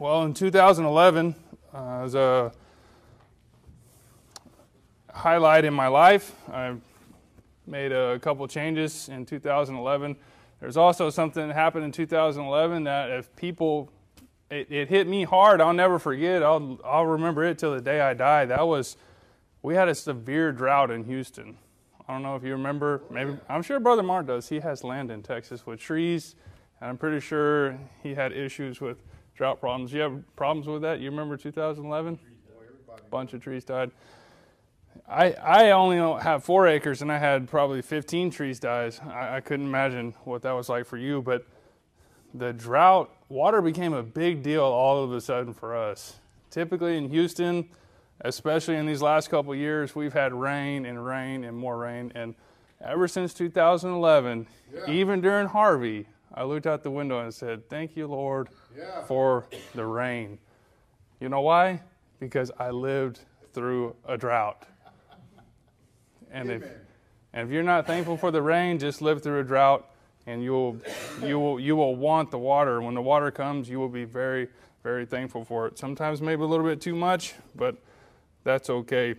Well, in 2011, uh, was a highlight in my life. I made a couple changes in 2011. There's also something that happened in 2011 that if people, it, it hit me hard. I'll never forget. I'll I'll remember it till the day I die. That was, we had a severe drought in Houston. I don't know if you remember. Maybe I'm sure Brother Mark does. He has land in Texas with trees, and I'm pretty sure he had issues with drought problems. You have problems with that? You remember 2011? A bunch of trees died. I, I only have four acres and I had probably 15 trees die. I, I couldn't imagine what that was like for you, but the drought, water became a big deal all of a sudden for us. Typically in Houston, especially in these last couple of years, we've had rain and rain and more rain. And ever since 2011, yeah. even during Harvey, I looked out the window and said, Thank you, Lord, yeah. for the rain. You know why? Because I lived through a drought. And if, and if you're not thankful for the rain, just live through a drought and you will, you, will, you will want the water. When the water comes, you will be very, very thankful for it. Sometimes maybe a little bit too much, but that's okay.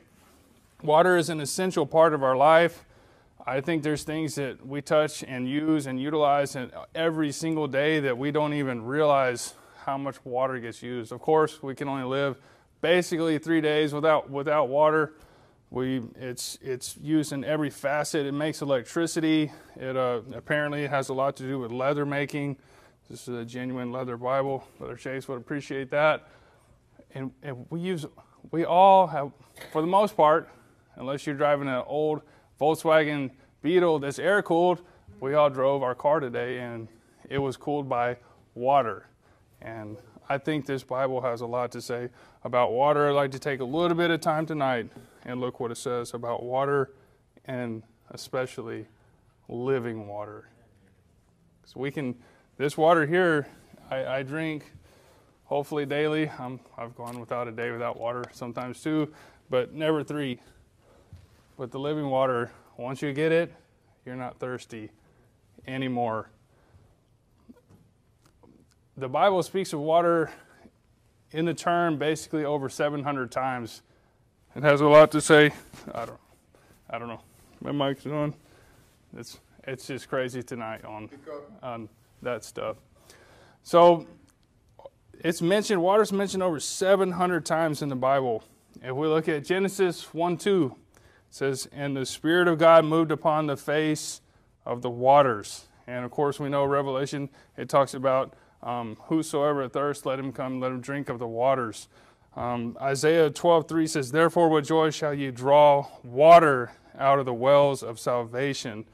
Water is an essential part of our life. I think there's things that we touch and use and utilize every single day that we don't even realize how much water gets used. Of course, we can only live basically three days without without water. We it's it's used in every facet. It makes electricity. It uh, apparently has a lot to do with leather making. This is a genuine leather Bible. Brother Chase would appreciate that. And, and we use we all have, for the most part, unless you're driving an old Volkswagen Beetle that's air cooled. We all drove our car today and it was cooled by water. And I think this Bible has a lot to say about water. I'd like to take a little bit of time tonight and look what it says about water and especially living water. So we can, this water here, I, I drink hopefully daily. i have gone without a day without water sometimes too, but never three. But the living water, once you get it, you're not thirsty anymore. The Bible speaks of water in the term basically over 700 times. It has a lot to say. I don't, I don't know. My mic's on. It's it's just crazy tonight on on that stuff. So it's mentioned. Water's mentioned over 700 times in the Bible. If we look at Genesis 1 2, says, And the Spirit of God moved upon the face of the waters. And of course, we know Revelation, it talks about um, whosoever thirsts, let him come, let him drink of the waters. Um, Isaiah 12 3 says, Therefore, with joy shall ye draw water out of the wells of salvation.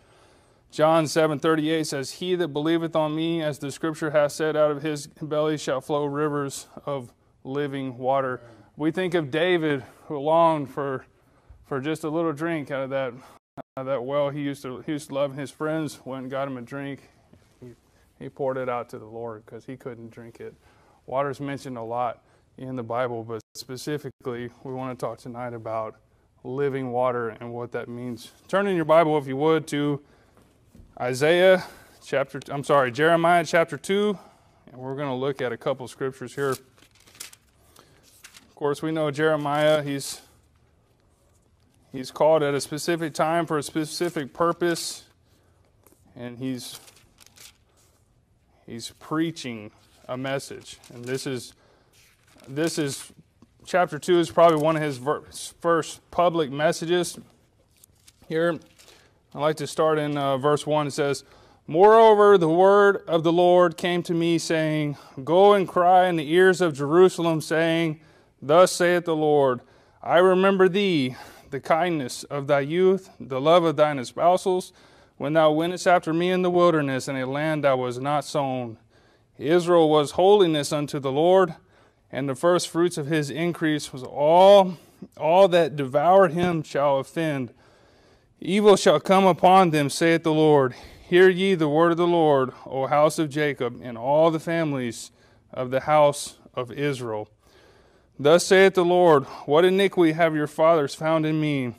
John 7 38 says, He that believeth on me, as the scripture hath said, out of his belly shall flow rivers of living water. We think of David, who longed for for just a little drink out of that that well. He used to he used to love his friends went and got him a drink. He, he poured it out to the Lord because he couldn't drink it. Water's mentioned a lot in the Bible, but specifically we want to talk tonight about living water and what that means. Turn in your Bible if you would to Isaiah chapter I'm sorry, Jeremiah chapter 2, and we're going to look at a couple scriptures here. Of course, we know Jeremiah, he's He's called at a specific time for a specific purpose, and he's he's preaching a message. And this is this is chapter two is probably one of his first public messages. Here, I'd like to start in uh, verse one. It says. Moreover, the word of the Lord came to me, saying, Go and cry in the ears of Jerusalem, saying, Thus saith the Lord, I remember thee, the kindness of thy youth, the love of thine espousals, when thou wentest after me in the wilderness in a land that was not sown. Israel was holiness unto the Lord, and the first fruits of his increase was all all that devour him shall offend. Evil shall come upon them, saith the Lord. Hear ye the word of the Lord, O house of Jacob, and all the families of the house of Israel. Thus saith the Lord, What iniquity have your fathers found in me,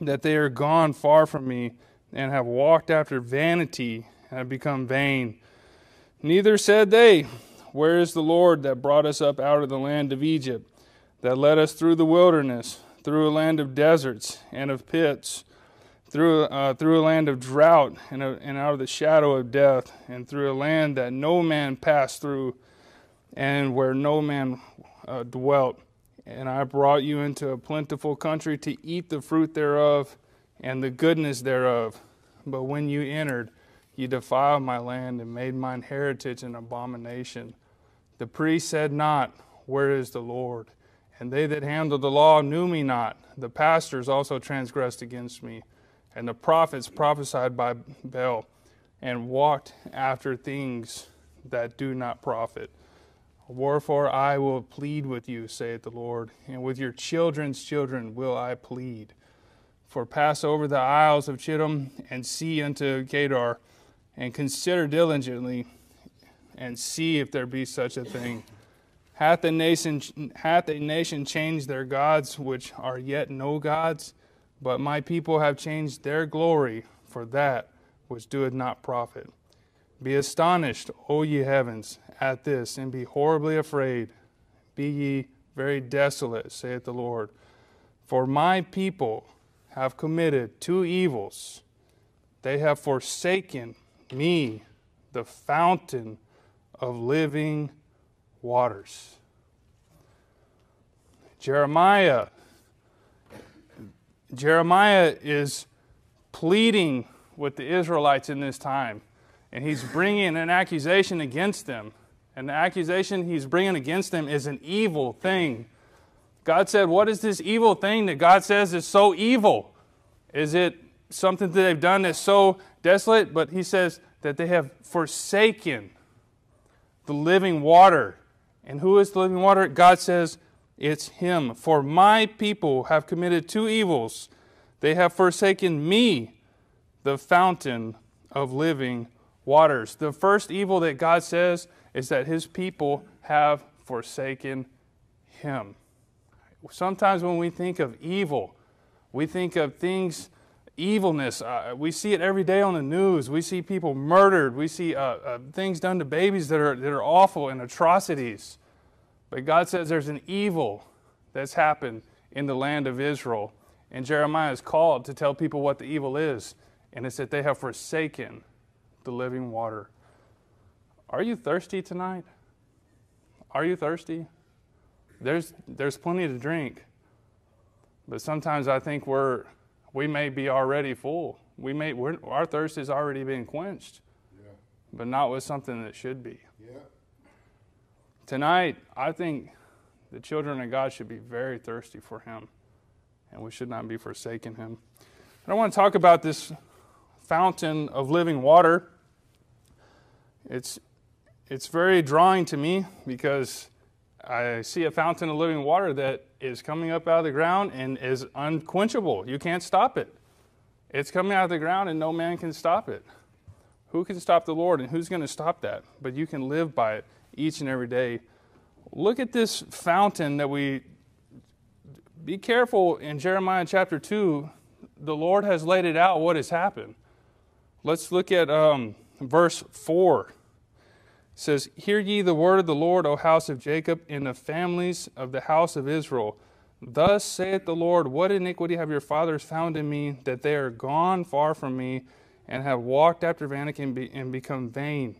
that they are gone far from me, and have walked after vanity, and have become vain. Neither said they, Where is the Lord that brought us up out of the land of Egypt, that led us through the wilderness, through a land of deserts and of pits, through, uh, through a land of drought and, a, and out of the shadow of death, and through a land that no man passed through, and where no man uh, dwelt? And I brought you into a plentiful country to eat the fruit thereof and the goodness thereof. But when you entered, you defiled my land and made mine heritage an abomination. The priest said not, Where is the Lord? And they that handled the law knew me not. The pastors also transgressed against me. And the prophets prophesied by Baal and walked after things that do not profit. Wherefore I will plead with you, saith the Lord, and with your children's children will I plead. For pass over the isles of Chittim and see unto Kedar, and consider diligently, and see if there be such a thing. Hath a nation, hath a nation changed their gods, which are yet no gods? But my people have changed their glory for that which doeth not profit. Be astonished, O ye heavens, at this, and be horribly afraid. Be ye very desolate, saith the Lord. For my people have committed two evils. They have forsaken me, the fountain of living waters. Jeremiah. Jeremiah is pleading with the Israelites in this time and he's bringing an accusation against them. And the accusation he's bringing against them is an evil thing. God said, What is this evil thing that God says is so evil? Is it something that they've done that's so desolate? But he says that they have forsaken the living water. And who is the living water? God says, It's Him. For my people have committed two evils. They have forsaken me, the fountain of living waters. The first evil that God says is that his people have forsaken him. Sometimes when we think of evil, we think of things, evilness. Uh, we see it every day on the news. We see people murdered. We see uh, uh, things done to babies that are, that are awful and atrocities. But God says there's an evil that's happened in the land of Israel. And Jeremiah is called to tell people what the evil is. And it's that they have forsaken the living water. Are you thirsty tonight? Are you thirsty? There's, there's plenty to drink. But sometimes I think we're, we may be already full. We may, our thirst has already been quenched, yeah. but not with something that should be. Yeah. Tonight, I think the children of God should be very thirsty for Him, and we should not be forsaking Him. And I want to talk about this fountain of living water. It's, it's very drawing to me because I see a fountain of living water that is coming up out of the ground and is unquenchable. You can't stop it. It's coming out of the ground and no man can stop it. Who can stop the Lord and who's going to stop that? But you can live by it each and every day. Look at this fountain that we be careful in Jeremiah chapter 2. The Lord has laid it out what has happened. Let's look at um, verse 4. Says, Hear ye the word of the Lord, O house of Jacob, and the families of the house of Israel. Thus saith the Lord, What iniquity have your fathers found in me, that they are gone far from me, and have walked after vanity and, be, and become vain?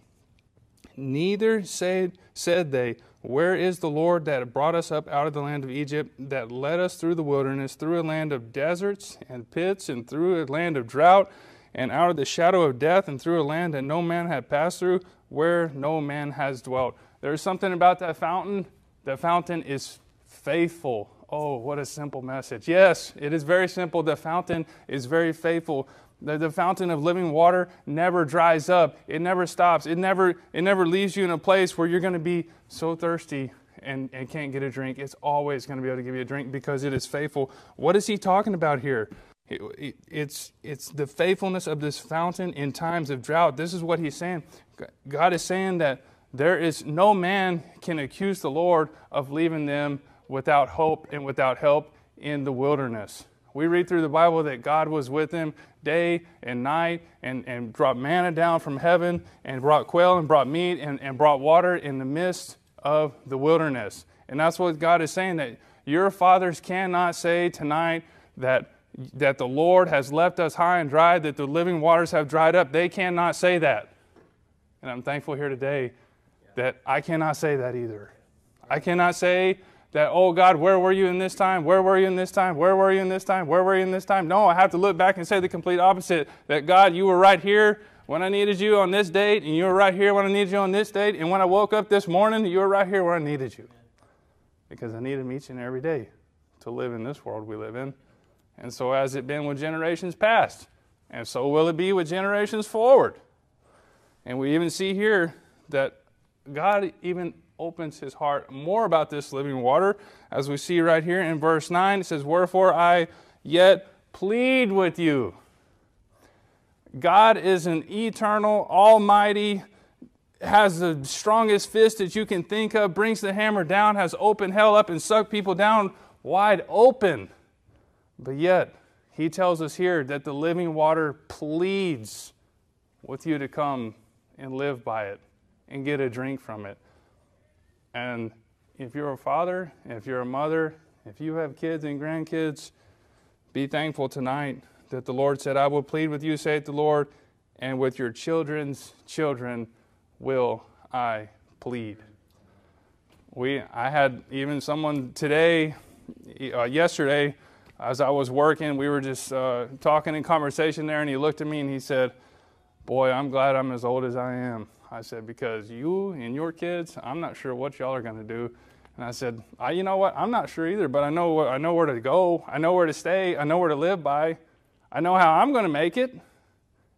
Neither said, said they, Where is the Lord that brought us up out of the land of Egypt, that led us through the wilderness, through a land of deserts and pits, and through a land of drought? and out of the shadow of death and through a land that no man had passed through, where no man has dwelt. There's something about that fountain. The fountain is faithful. Oh, what a simple message. Yes, it is very simple. The fountain is very faithful. The, the fountain of living water never dries up. It never stops. It never, it never leaves you in a place where you're going to be so thirsty and, and can't get a drink. It's always going to be able to give you a drink because it is faithful. What is he talking about here? It's, it's the faithfulness of this fountain in times of drought. This is what he's saying. God is saying that there is no man can accuse the Lord of leaving them without hope and without help in the wilderness. We read through the Bible that God was with them day and night and, and brought manna down from heaven and brought quail and brought meat and, and brought water in the midst of the wilderness. And that's what God is saying that your fathers cannot say tonight that, that the Lord has left us high and dry, that the living waters have dried up. They cannot say that. And I'm thankful here today that I cannot say that either. I cannot say that, oh God, where were you in this time? Where were you in this time? Where were you in this time? Where were you in this time? No, I have to look back and say the complete opposite that God, you were right here when I needed you on this date, and you were right here when I needed you on this date, and when I woke up this morning, you were right here where I needed you. Because I need Him each and every day to live in this world we live in. And so has it been with generations past, and so will it be with generations forward. And we even see here that God even opens his heart more about this living water. As we see right here in verse 9, it says, Wherefore I yet plead with you. God is an eternal, almighty, has the strongest fist that you can think of, brings the hammer down, has opened hell up and sucked people down wide open. But yet, he tells us here that the living water pleads with you to come and live by it and get a drink from it. And if you're a father, if you're a mother, if you have kids and grandkids, be thankful tonight that the Lord said, I will plead with you, saith the Lord, and with your children's children will I plead. We, I had even someone today, uh, yesterday, as I was working, we were just uh, talking in conversation there, and he looked at me and he said, Boy, I'm glad I'm as old as I am. I said, because you and your kids, I'm not sure what y'all are going to do. And I said, I, you know what? I'm not sure either, but I know, I know where to go. I know where to stay. I know where to live by. I know how I'm going to make it.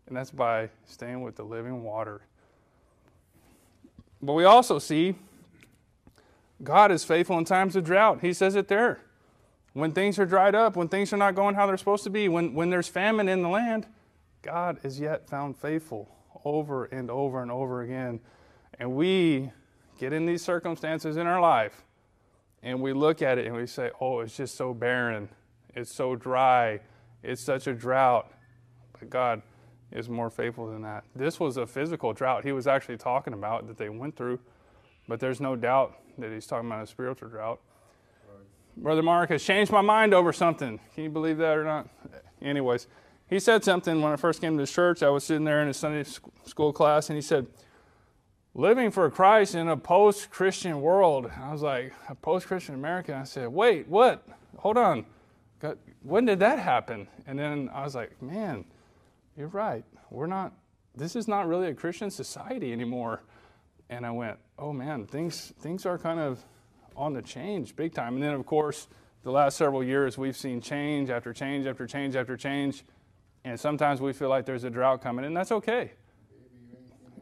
And that's by staying with the living water. But we also see God is faithful in times of drought. He says it there. When things are dried up, when things are not going how they're supposed to be, when, when there's famine in the land, God is yet found faithful over and over and over again. And we get in these circumstances in our life and we look at it and we say, oh, it's just so barren. It's so dry. It's such a drought. But God is more faithful than that. This was a physical drought he was actually talking about that they went through, but there's no doubt that he's talking about a spiritual drought. Brother Mark has changed my mind over something. Can you believe that or not? Anyways, he said something when I first came to church. I was sitting there in a Sunday school class, and he said, Living for Christ in a post Christian world. I was like, A post Christian American? I said, Wait, what? Hold on. God, when did that happen? And then I was like, Man, you're right. We're not, this is not really a Christian society anymore. And I went, Oh man, things, things are kind of on the change big time. And then, of course, the last several years, we've seen change after change after change after change. And sometimes we feel like there's a drought coming, and that's okay.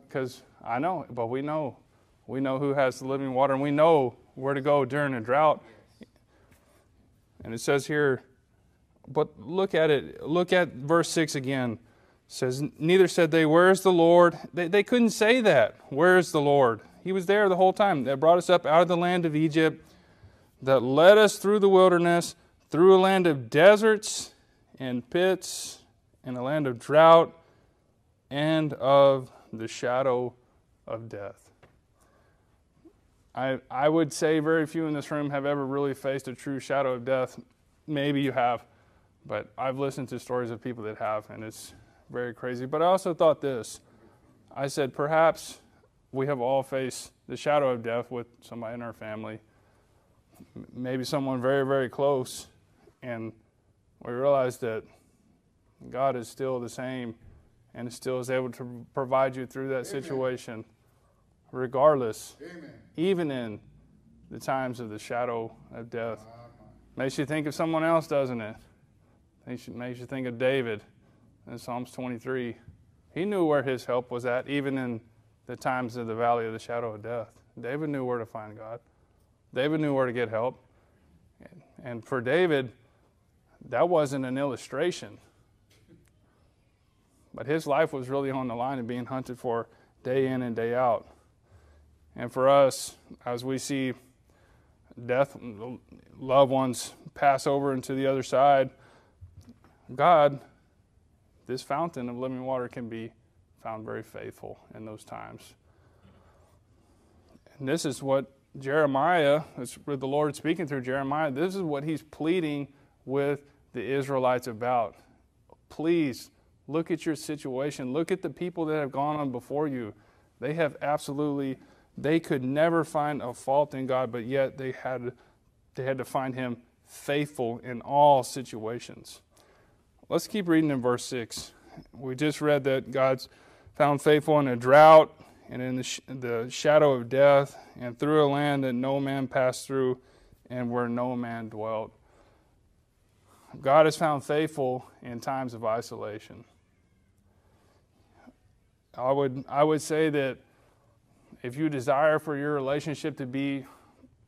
Because I know, but we know. We know who has the living water, and we know where to go during a drought. And it says here, but look at it. Look at verse 6 again. It says, Neither said they, Where's the Lord? They, they couldn't say that. Where's the Lord? He was there the whole time. That brought us up out of the land of Egypt, that led us through the wilderness, through a land of deserts and pits and a land of drought and of the shadow of death. I, I would say very few in this room have ever really faced a true shadow of death. Maybe you have, but I've listened to stories of people that have, and it's very crazy. But I also thought this I said, perhaps we have all faced the shadow of death with somebody in our family, maybe someone very, very close, and we realize that God is still the same and still is able to provide you through that Amen. situation, regardless, Amen. even in the times of the shadow of death. Makes you think of someone else, doesn't it? Makes you think of David in Psalms 23. He knew where his help was at, even in the times of the valley of the shadow of death. David knew where to find God. David knew where to get help. And for David, that wasn't an illustration. But his life was really on the line and being hunted for day in and day out. And for us, as we see death, loved ones pass over into the other side, God, this fountain of living water, can be found very faithful in those times. And this is what Jeremiah, with the Lord speaking through Jeremiah, this is what he's pleading with the Israelites about. Please look at your situation. Look at the people that have gone on before you. They have absolutely, they could never find a fault in God, but yet they had, they had to find Him faithful in all situations. Let's keep reading in verse 6. We just read that God's found faithful in a drought and in the, sh- the shadow of death, and through a land that no man passed through, and where no man dwelt. God is found faithful in times of isolation. I would, I would say that if you desire for your relationship to be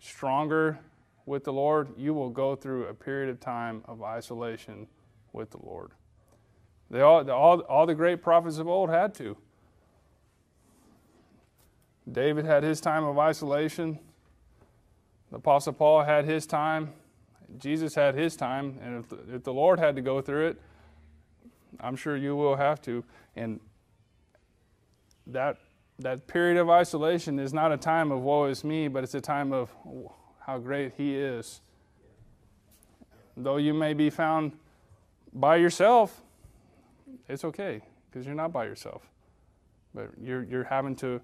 stronger with the Lord, you will go through a period of time of isolation with the Lord. They all, all, all the great prophets of old had to. David had his time of isolation. The Apostle Paul had his time. Jesus had his time. And if the, if the Lord had to go through it, I'm sure you will have to. And that, that period of isolation is not a time of woe is me, but it's a time of how great He is. Though you may be found by yourself, it's okay because you're not by yourself. But you're, you're having to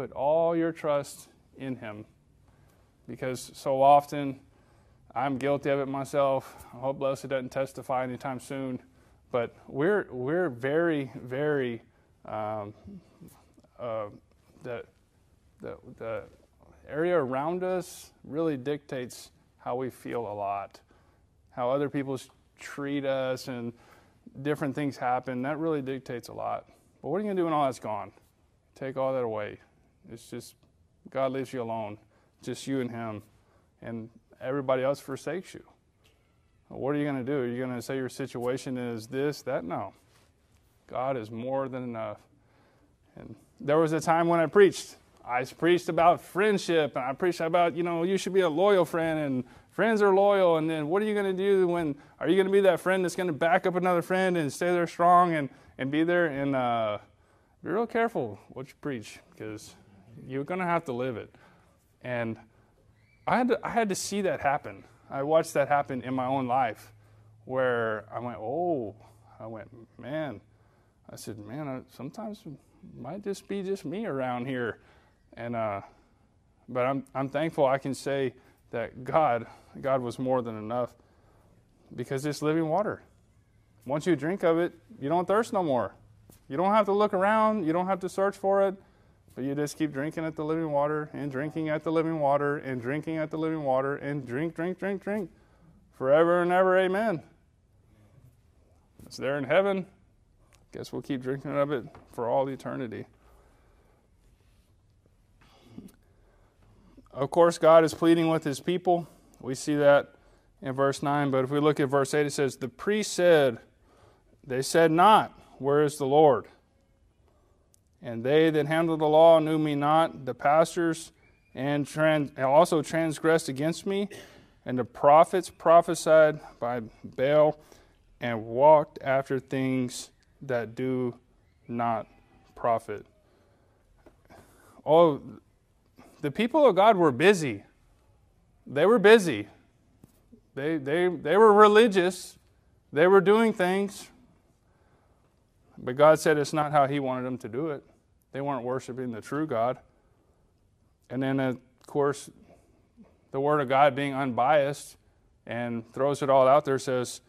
put all your trust in Him. Because so often, I'm guilty of it myself. I hope Leslie doesn't testify anytime soon. But we're, we're very, very, um, uh, the, the, the area around us really dictates how we feel a lot. How other people treat us and different things happen. That really dictates a lot. But what are you going to do when all that's gone? Take all that away. It's just God leaves you alone, just you and Him, and everybody else forsakes you. What are you going to do? Are you going to say your situation is this, that? No. God is more than enough. And there was a time when I preached. I preached about friendship, and I preached about, you know, you should be a loyal friend, and friends are loyal. And then what are you going to do when, are you going to be that friend that's going to back up another friend and stay there strong and, and be there? And uh, be real careful what you preach, because you're going to have to live it. And I had, to, I had to see that happen. I watched that happen in my own life where I went, oh, I went, man. I said, man, I, sometimes might just be just me around here. And, uh, but I'm, I'm thankful I can say that God, God was more than enough because it's living water. Once you drink of it, you don't thirst no more. You don't have to look around, you don't have to search for it. But you just keep drinking at the living water and drinking at the living water and drinking at the living water and drink, drink, drink, drink. Forever and ever, amen. It's there in heaven. Guess we'll keep drinking of it for all eternity. Of course, God is pleading with his people. We see that in verse 9. But if we look at verse 8, it says, The priest said, They said not, Where is the Lord? And they that handle the law knew me not, the pastors, and trans- also transgressed against me. And the prophets prophesied by Baal and walked after things that do not profit. Oh, the people of God were busy. They were busy. They, they, they were religious. They were doing things. But God said it's not how He wanted them to do it. They weren't worshiping the true God. And then, of course, the Word of God being unbiased and throws it all out there says,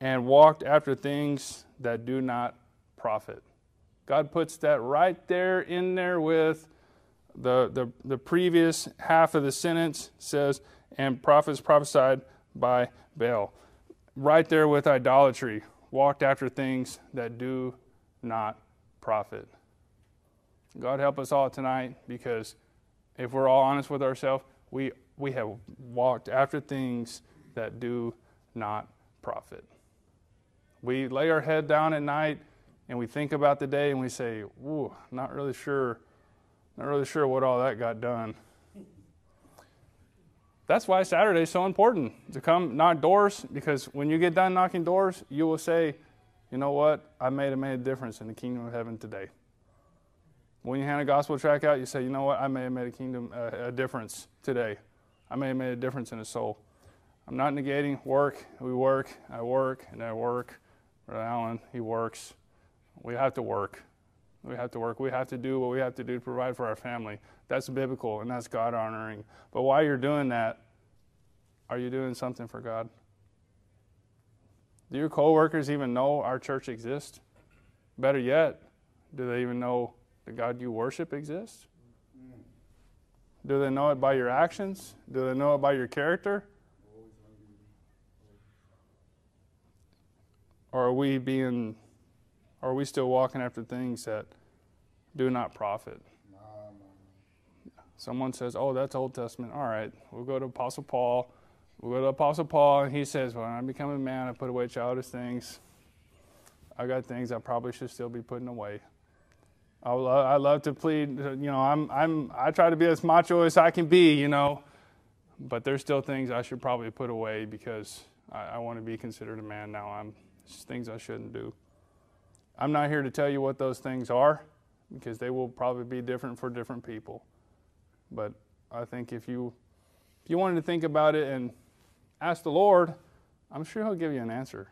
and walked after things that do not profit. God puts that right there in there with the, the, the previous half of the sentence says, and prophets prophesied by Baal. Right there with idolatry, walked after things that do not profit. God help us all tonight because if we're all honest with ourselves, we, we have walked after things that do not profit. We lay our head down at night and we think about the day and we say, Ooh, not really sure, not really sure what all that got done. That's why Saturday is so important to come knock doors because when you get done knocking doors, you will say, you know what? I made a made a difference in the kingdom of heaven today. When you hand a gospel track out, you say, you know what? I may have made a kingdom a, a difference today. I may have made a difference in a soul. I'm not negating work. We work. I work and I work. Brother Allen, he works. We have to work. We have to work. We have to do what we have to do to provide for our family. That's biblical and that's God honoring. But while you're doing that, are you doing something for God? Do your coworkers even know our church exists? Better yet, do they even know the God you worship exists? Do they know it by your actions? Do they know it by your character? Or are we being are we still walking after things that do not profit? Someone says, "Oh, that's Old Testament." All right, we'll go to Apostle Paul. We'll go to Apostle Paul, and he says, "When I become a man, I put away childish things. I got things I probably should still be putting away." I love, I love to plead. You know, I'm, I'm, I try to be as macho as I can be. You know, but there's still things I should probably put away because I, I want to be considered a man now. I'm things I shouldn't do. I'm not here to tell you what those things are because they will probably be different for different people. But I think if you if you wanted to think about it and ask the Lord, I'm sure He'll give you an answer.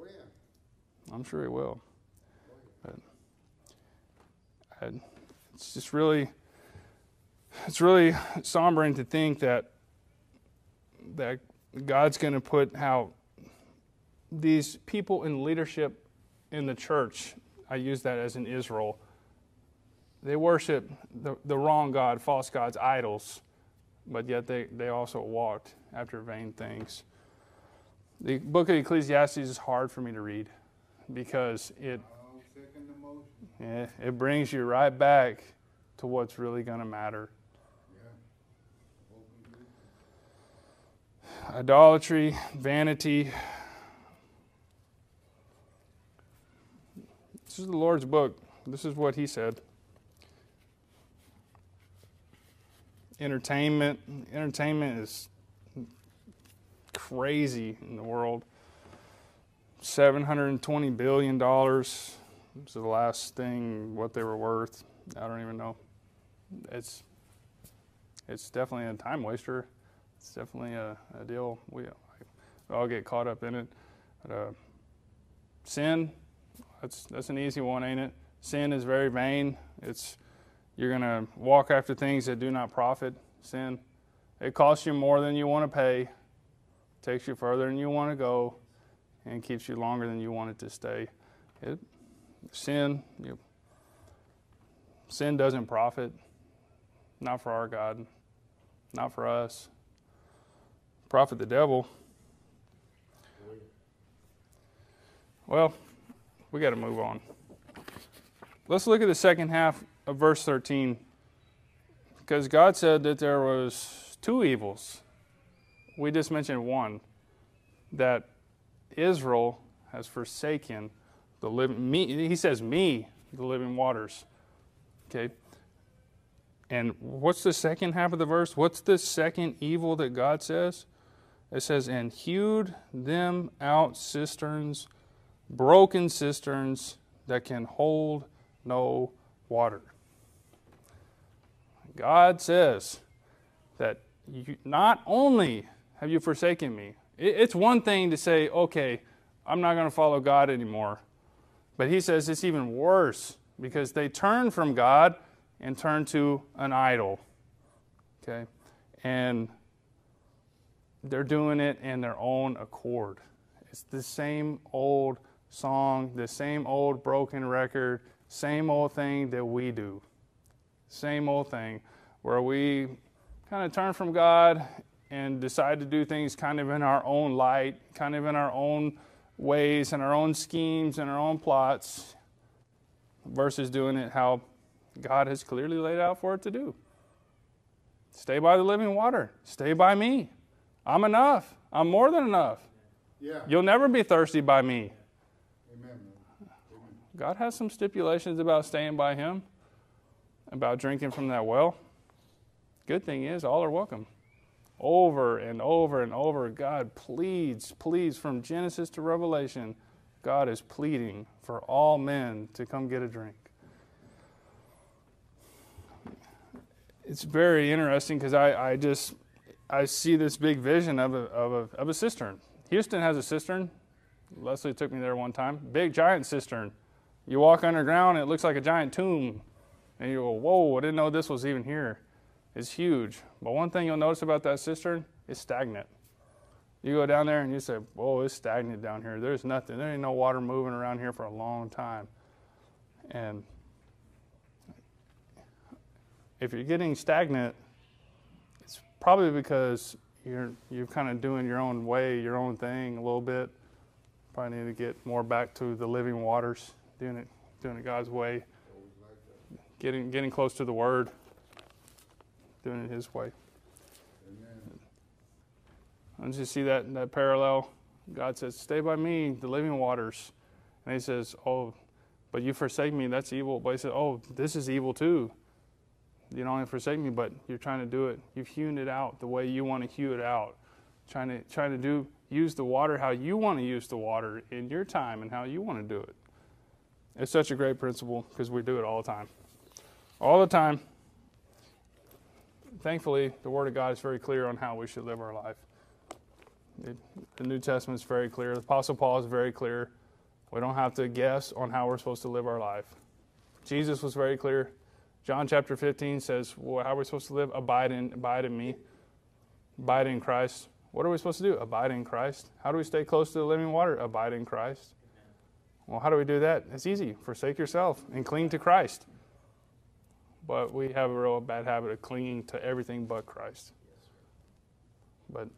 Oh, yeah. I'm sure He will. But it's just really it's really sombering to think that that God's going to put how these people in leadership in the church, I use that as in Israel, they worship the, the wrong God, false gods, idols, but yet they, they also walked after vain things. The book of Ecclesiastes is hard for me to read because it, yeah, it brings you right back to what's really going to matter. Idolatry, vanity, This is the Lord's book. This is what He said. Entertainment. Entertainment is crazy in the world. $720 billion was the last thing, what they were worth. I don't even know. It's it's definitely a time waster. It's definitely a, a deal. We, we all get caught up in it. But, uh, sin, that's that's an easy one, ain't it? Sin is very vain. It's you're gonna walk after things that do not profit. Sin. It costs you more than you want to pay, takes you further than you want to go, and keeps you longer than you want it to stay. It, sin, you, sin doesn't profit. Not for our God, not for us. Profit the devil. Well, we got to move on. Let's look at the second half of verse 13. Because God said that there was two evils. We just mentioned one that Israel has forsaken the living me he says me the living waters. Okay? And what's the second half of the verse? What's the second evil that God says? It says, and hewed them out cisterns broken cisterns that can hold no water. God says that you, not only have you forsaken me, it, it's one thing to say, okay, I'm not going to follow God anymore. But he says it's even worse because they turn from God and turn to an idol. Okay? And they're doing it in their own accord. It's the same old song, the same old broken record, same old thing that we do. Same old thing where we kind of turn from God and decide to do things kind of in our own light, kind of in our own ways and our own schemes and our own plots versus doing it how God has clearly laid out for it to do. Stay by the living water. Stay by me. I'm enough. I'm more than enough. Yeah. You'll never be thirsty by me. Amen. God has some stipulations about staying by Him, about drinking from that well. Good thing is, all are welcome. Over and over and over, God pleads, pleads from Genesis to Revelation. God is pleading for all men to come get a drink. It's very interesting because I, I just I see this big vision of a, of, a, of a cistern. Houston has a cistern. Leslie took me there one time. Big giant cistern. You walk underground, it looks like a giant tomb. And you go, whoa, I didn't know this was even here. It's huge. But one thing you'll notice about that cistern, it's stagnant. You go down there and you say, whoa, it's stagnant down here. There's nothing. There ain't no water moving around here for a long time. And if you're getting stagnant, it's probably because you're you're kind of doing your own way, your own thing a little bit. Probably need to get more back to the living waters, doing it doing it God's way, getting getting close to the Word, doing it His way. Don't you see that that parallel? God says, "Stay by me, the living waters," and He says, "Oh, but you forsake me. That's evil." But He said, "Oh, this is evil too." You don't only forsake me, but you're trying to do it. You've hewn it out the way you want to hew it out. Trying to trying to do use the water how you want to use the water in your time and how you want to do it. It's such a great principle because we do it all the time. All the time. Thankfully, the Word of God is very clear on how we should live our life. It, the New Testament is very clear. The Apostle Paul is very clear. We don't have to guess on how we're supposed to live our life. Jesus was very clear. John chapter 15 says, well, how are we supposed to live? Abide in, abide in me. Abide in Christ. What are we supposed to do? Abide in Christ. How do we stay close to the living water? Abide in Christ. Well, how do we do that? It's easy. Forsake yourself and cling to Christ. But we have a real bad habit of clinging to everything but Christ. But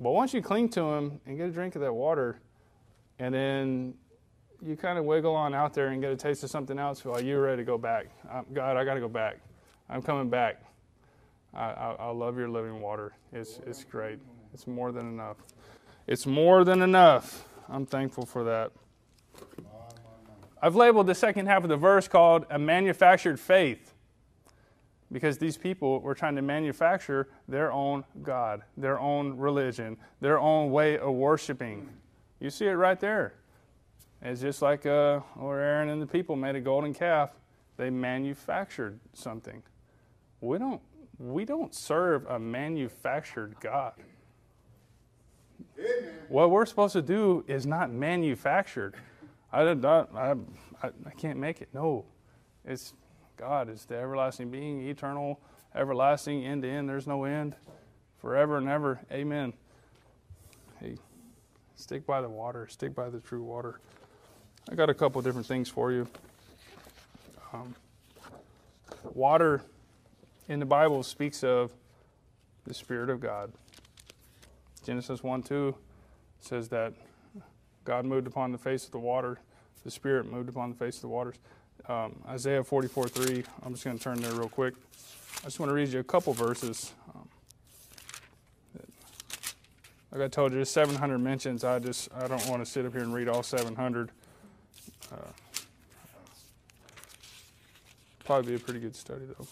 but once you cling to him and get a drink of that water, and then you kind of wiggle on out there and get a taste of something else while you're ready to go back. God, I got to go back. I'm coming back. I, I, I, love your living water. It's, it's great. It's more than enough. It's more than enough. I'm thankful for that. I've labeled the second half of the verse called a manufactured faith because these people were trying to manufacture their own God, their own religion, their own way of worshiping. You see it right there. It's just like uh, or Aaron and the people made a golden calf. They manufactured something. We don't we don't serve a manufactured God. Amen. What we're supposed to do is not manufactured. I, I, I, I can't make it. No, it's God is the everlasting being, eternal, everlasting, end to end. There's no end, forever and ever. Amen. Hey, stick by the water. Stick by the true water. I got a couple different things for you. Um, water in the Bible speaks of the Spirit of God. Genesis 1 2 says that God moved upon the face of the water, the Spirit moved upon the face of the waters. Um, Isaiah 44 3, I'm just going to turn there real quick. I just want to read you a couple verses. Um, like I told you, there's 700 mentions. I just I don't want to sit up here and read all 700. Uh, probably be a pretty good study, though.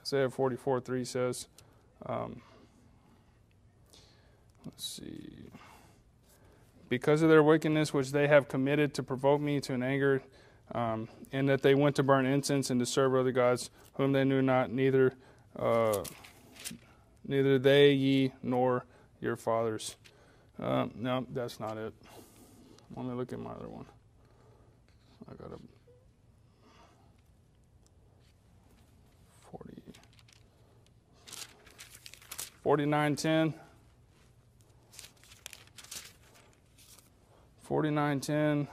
Isaiah 44 3 says, um, let's see. Because of their wickedness which they have committed to provoke me to an anger, um, and that they went to burn incense and to serve other gods whom they knew not, neither uh, neither they, ye, nor your fathers. Uh, no, that's not it. Let me look at my other one. I got a 40, 4910. 4910.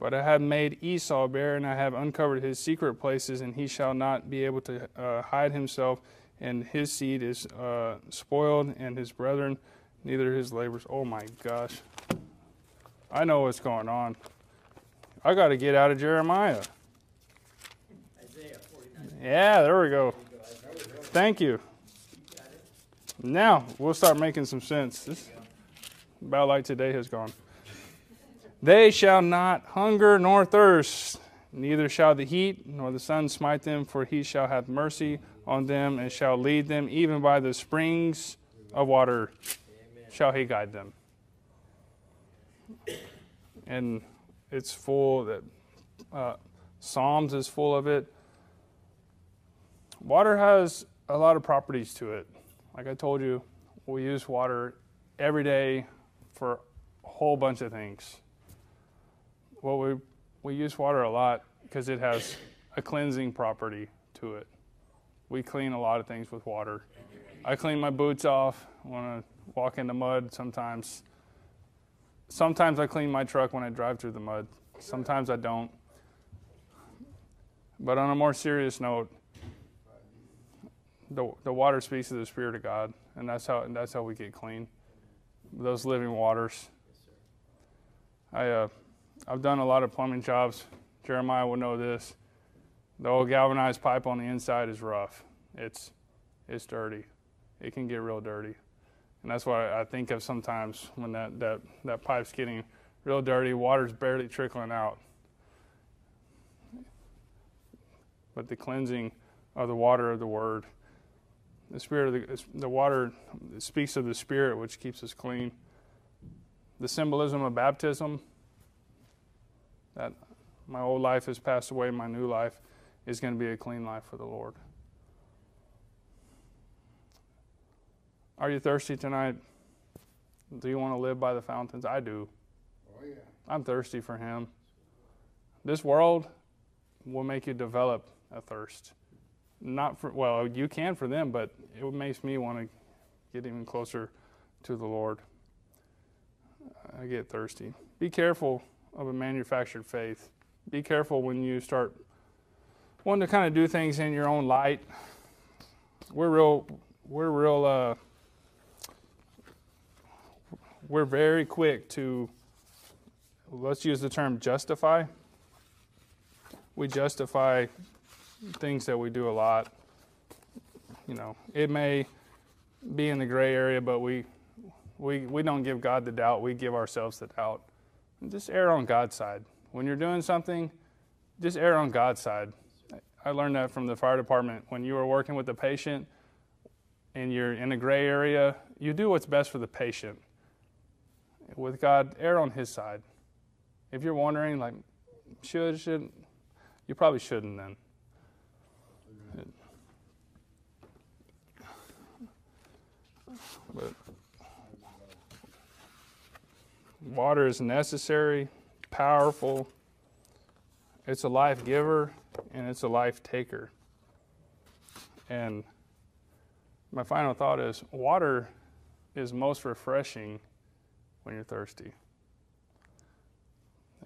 But I have made Esau bare, and I have uncovered his secret places, and he shall not be able to uh, hide himself, and his seed is uh, spoiled, and his brethren, neither his labors. Oh my gosh. I know what's going on. I got to get out of Jeremiah. Yeah, there we go. Thank you. Now we'll start making some sense. This about like today has gone. They shall not hunger nor thirst. Neither shall the heat nor the sun smite them, for he shall have mercy on them and shall lead them, even by the springs of water Amen. shall he guide them. And it's full that uh, Psalms is full of it. Water has a lot of properties to it. Like I told you, we use water every day for a whole bunch of things. Well, we we use water a lot because it has a cleansing property to it. We clean a lot of things with water. I clean my boots off when I walk in the mud sometimes. Sometimes I clean my truck when I drive through the mud. Sometimes I don't. But on a more serious note, the, the water speaks to the Spirit of God, and that's how, and that's how we get clean. Those living waters. I, uh, I've done a lot of plumbing jobs. Jeremiah will know this. The old galvanized pipe on the inside is rough. It's it's dirty. It can get real dirty. And that's why I think of sometimes when that, that, that pipe's getting real dirty, water's barely trickling out. But the cleansing of the water of the word, the spirit of the, the water speaks of the spirit which keeps us clean. The symbolism of baptism, that my old life has passed away, my new life is going to be a clean life for the Lord. Are you thirsty tonight? Do you want to live by the fountains? I do. Oh, yeah. I'm thirsty for Him. This world will make you develop a thirst. Not for, well, you can for them, but it makes me want to get even closer to the Lord. I get thirsty. Be careful of a manufactured faith. Be careful when you start wanting to kind of do things in your own light. We're real, we're real, uh, we're very quick to, let's use the term justify. We justify things that we do a lot. You know, it may be in the gray area, but we, we, we don't give God the doubt, we give ourselves the doubt just err on God's side. When you're doing something, just err on God's side. I learned that from the fire department. When you are working with a patient and you're in a gray area, you do what's best for the patient. With God, err on His side. If you're wondering, like, should, should, you probably shouldn't then. But Water is necessary, powerful, it's a life giver, and it's a life taker. And my final thought is water is most refreshing when you're thirsty.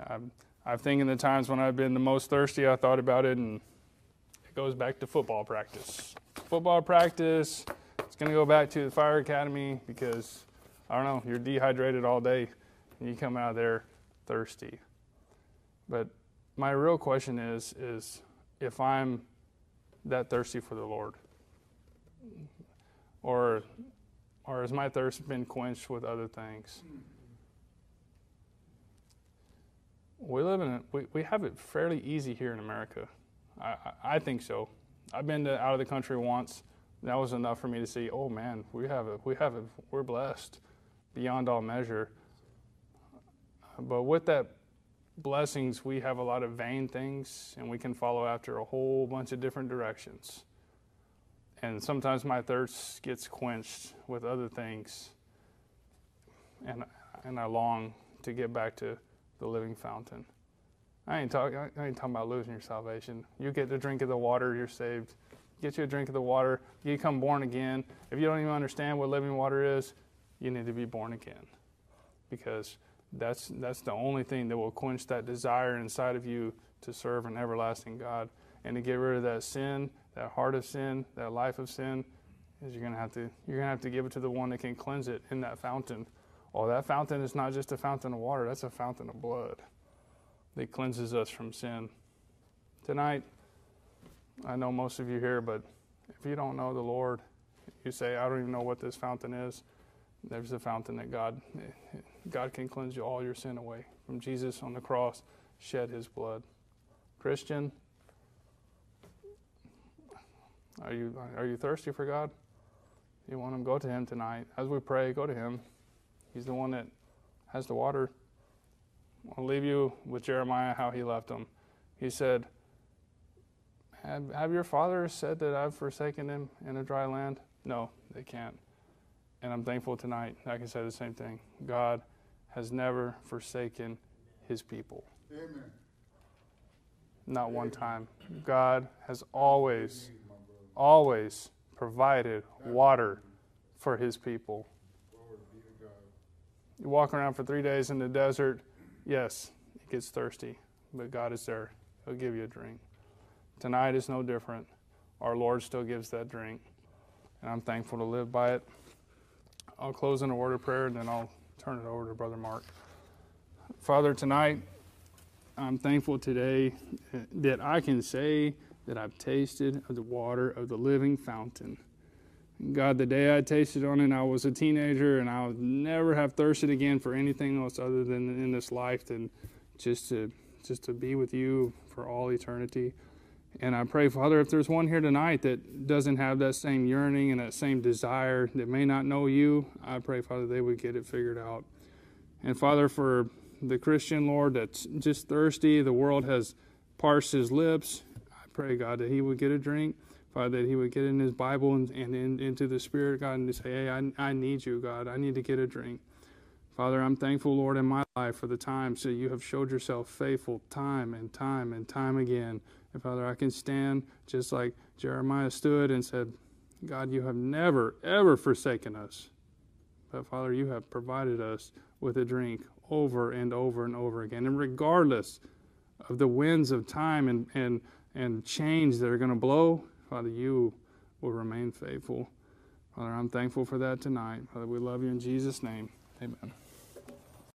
I'm, I'm thinking the times when I've been the most thirsty, I thought about it, and it goes back to football practice. Football practice, it's going to go back to the fire academy because, I don't know, you're dehydrated all day and you come out of there thirsty. But my real question is is if I'm that thirsty for the Lord, or or has my thirst been quenched with other things? We live in a, we, we have it fairly easy here in America. I, I, think so. I've been to, out of the country once. That was enough for me to see, oh man, we have it. We have it. We're blessed beyond all measure. But with that blessings, we have a lot of vain things, and we can follow after a whole bunch of different directions. And sometimes my thirst gets quenched with other things, and and I long to get back to the living fountain. I ain't talking. I ain't talking about losing your salvation. You get the drink of the water, you're saved. Get you a drink of the water. You become born again. If you don't even understand what living water is, you need to be born again, because that's, that's the only thing that will quench that desire inside of you to serve an everlasting God and to get rid of that sin, that heart of sin, that life of sin. Is you're gonna have to you're gonna have to give it to the one that can cleanse it in that fountain. Oh, that fountain is not just a fountain of water; that's a fountain of blood that cleanses us from sin. Tonight, I know most of you here, but if you don't know the Lord, you say, "I don't even know what this fountain is." There's a fountain that God God can cleanse you all your sin away. From Jesus on the cross, shed his blood. Christian, are you are you thirsty for God? You want him? Go to him tonight. As we pray, go to him. He's the one that has the water. I'll leave you with Jeremiah how he left him. He said, have, have your fathers said that I've forsaken them in a dry land? No, they can't. And I'm thankful tonight I can say the same thing. God has never forsaken his people. Amen. Not one time. God has always, always provided water for his people. You walk around for three days in the desert, yes, it gets thirsty, but God is there. He'll give you a drink. Tonight is no different. Our Lord still gives that drink, and I'm thankful to live by it. I'll close in a word of prayer, and then I'll turn it over to Brother Mark. Father, tonight, I'm thankful today that I can say that I've tasted of the water of the living fountain. God, the day I tasted on it, I was a teenager, and I would never have thirsted again for anything else other than in this life than just to just to be with you for all eternity. And I pray, Father, if there's one here tonight that doesn't have that same yearning and that same desire, that may not know you, I pray, Father, they would get it figured out. And Father, for the Christian, Lord, that's just thirsty, the world has parsed his lips. I pray, God, that he would get a drink. Father, that he would get in his Bible and, and in, into the Spirit, God, and say, hey, I, I need you, God. I need to get a drink. Father, I'm thankful, Lord, in my life for the times that you have showed yourself faithful time and time and time again. And Father, I can stand just like Jeremiah stood and said, God, you have never, ever forsaken us. But Father, you have provided us with a drink over and over and over again. And regardless of the winds of time and, and, and change that are going to blow, Father, you will remain faithful. Father, I'm thankful for that tonight. Father, we love you in Jesus' name. Amen.